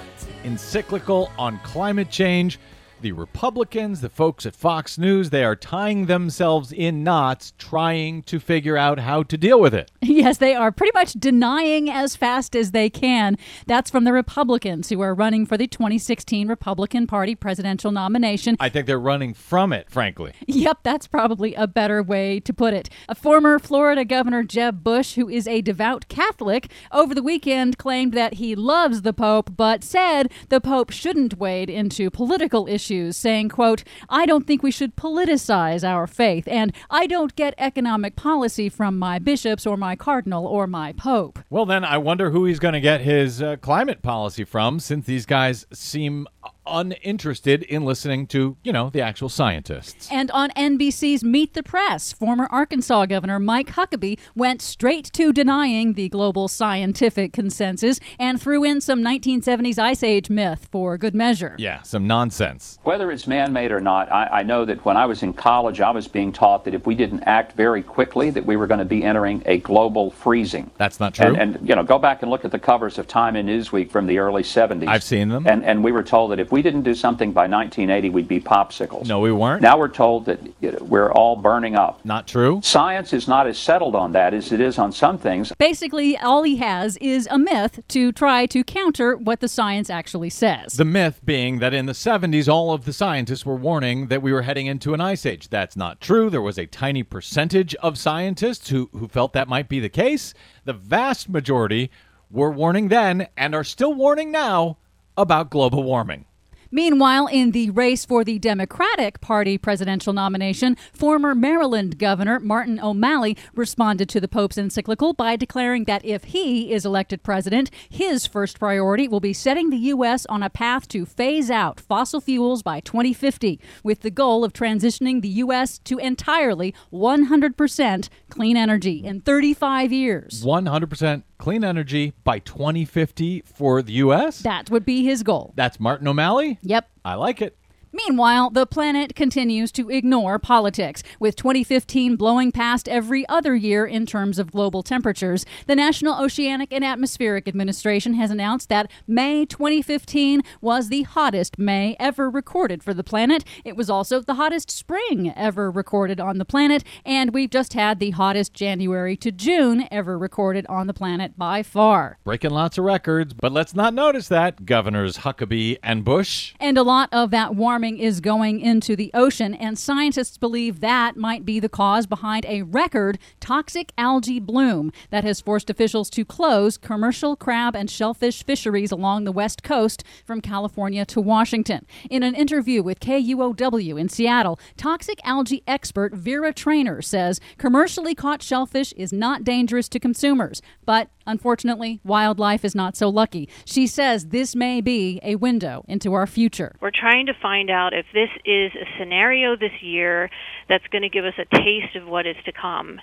encyclical on climate change. The Republicans, the folks at Fox News, they are tying themselves in knots trying to figure out how to deal with it. [LAUGHS] Yes, they are pretty much denying as fast as they can. That's from the Republicans who are running for the 2016 Republican Party presidential nomination. I think they're running from it, frankly. Yep, that's probably a better way to put it. A former Florida Governor Jeb Bush, who is a devout Catholic, over the weekend claimed that he loves the Pope, but said the Pope shouldn't wade into political issues, saying, quote, I don't think we should politicize our faith, and I don't get economic policy from my bishops or my cardinal or my pope. Well, then I wonder who he's going to get his uh, climate policy from since these guys seem uninterested in listening to, you know, the actual scientists. And on NBC's Meet the Press, former Arkansas Governor Mike Huckabee went straight to denying the global scientific consensus and threw in some 1970s Ice Age myth for good measure. Yeah, some nonsense. Whether it's man made or not, I, I know that when I was in college, I was being taught that if we didn't act very quickly, that we were going to be entering a global freezing. That's not true. And, and you know, go back and look at the covers of Time and Newsweek from the early 70s. I've seen them. And, and we were told that if we didn't do something by 1980, we'd be popsicles. No, we weren't. Now we're told that you know, we're all burning up. Not true. Science is not as settled on that as it is on some things. Basically, all he has is a myth to try to counter what the science actually says. The myth being that in the 70s, all of the scientists were warning that we were heading into an ice age. That's not true. There was a tiny percentage of scientists who, who felt that might be the case. The vast majority were warning then and are still warning now about global warming. Meanwhile, in the race for the Democratic Party presidential nomination, former Maryland Governor Martin O'Malley responded to the Pope's encyclical by declaring that if he is elected president, his first priority will be setting the U.S. on a path to phase out fossil fuels by 2050, with the goal of transitioning the U.S. to entirely 100% clean energy in 35 years. 100% clean energy by 2050 for the U.S.? That would be his goal. That's Martin O'Malley? Yep. I like it. Meanwhile, the planet continues to ignore politics, with 2015 blowing past every other year in terms of global temperatures. The National Oceanic and Atmospheric Administration has announced that May 2015 was the hottest May ever recorded for the planet. It was also the hottest spring ever recorded on the planet, and we've just had the hottest January to June ever recorded on the planet by far. Breaking lots of records, but let's not notice that, Governors Huckabee and Bush. And a lot of that warming is going into the ocean, and scientists believe that might be the cause behind a record toxic algae bloom that has forced officials to close commercial crab and shellfish fisheries along the west coast from California to Washington. In an interview with KUOW in Seattle, toxic algae expert Vera Trainer says commercially caught shellfish is not dangerous to consumers, but Unfortunately, wildlife is not so lucky. She says this may be a window into our future. We're trying to find out if this is a scenario this year that's going to give us a taste of what is to come.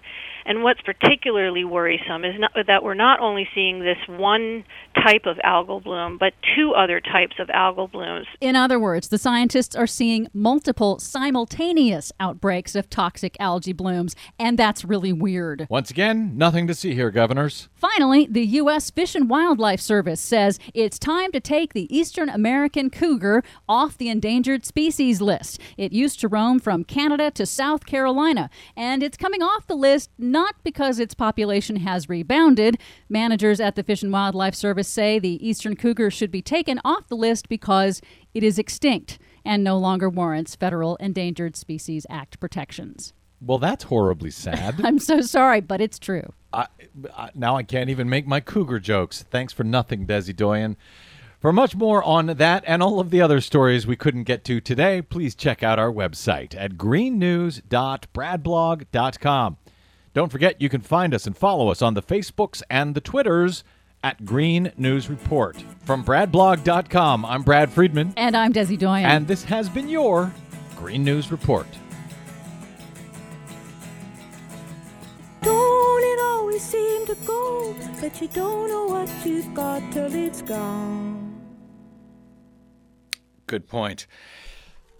And what's particularly worrisome is not, that we're not only seeing this one type of algal bloom, but two other types of algal blooms. In other words, the scientists are seeing multiple simultaneous outbreaks of toxic algae blooms, and that's really weird. Once again, nothing to see here, governors. Finally, the U.S. Fish and Wildlife Service says it's time to take the eastern American cougar off the endangered species list. It used to roam from Canada to South Carolina, and it's coming off the list not because its population has rebounded. Managers at the Fish and Wildlife Service say the eastern cougar should be taken off the list because it is extinct and no longer warrants federal Endangered Species Act protections. Well, that's horribly sad. [LAUGHS] I'm so sorry, but it's true. I, I, now I can't even make my cougar jokes. Thanks for nothing, Desi Doyen. For much more on that and all of the other stories we couldn't get to today, please check out our website at greennews.bradblog.com. Don't forget you can find us and follow us on the Facebooks and the Twitters at Green News Report. From bradblog.com, I'm Brad Friedman. And I'm Desi Doyen. And this has been your Green News Report. Don't it always seem to go that you don't know what you've got till it's gone? Good point.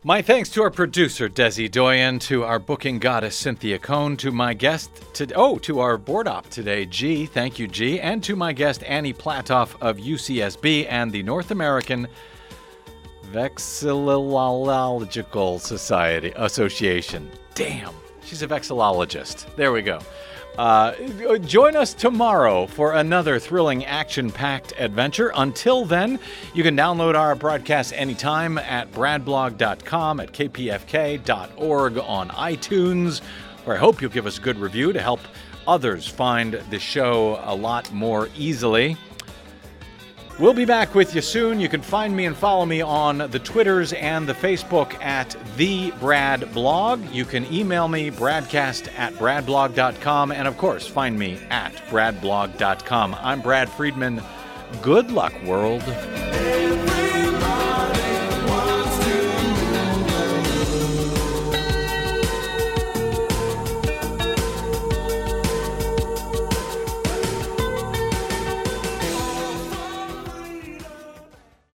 My thanks to our producer, Desi Doyen, to our booking goddess, Cynthia Cohn, to my guest, to, oh, to our board op today, G, thank you, G, and to my guest, Annie Platoff of UCSB and the North American Vexillological Society Association. Damn, she's a vexillologist. There we go. Uh, join us tomorrow for another thrilling action packed adventure. Until then, you can download our broadcast anytime at bradblog.com, at kpfk.org, on iTunes, where I hope you'll give us a good review to help others find the show a lot more easily. We'll be back with you soon. You can find me and follow me on the Twitters and the Facebook at The Brad Blog. You can email me, bradcast at bradblog.com, and of course, find me at bradblog.com. I'm Brad Friedman. Good luck, world.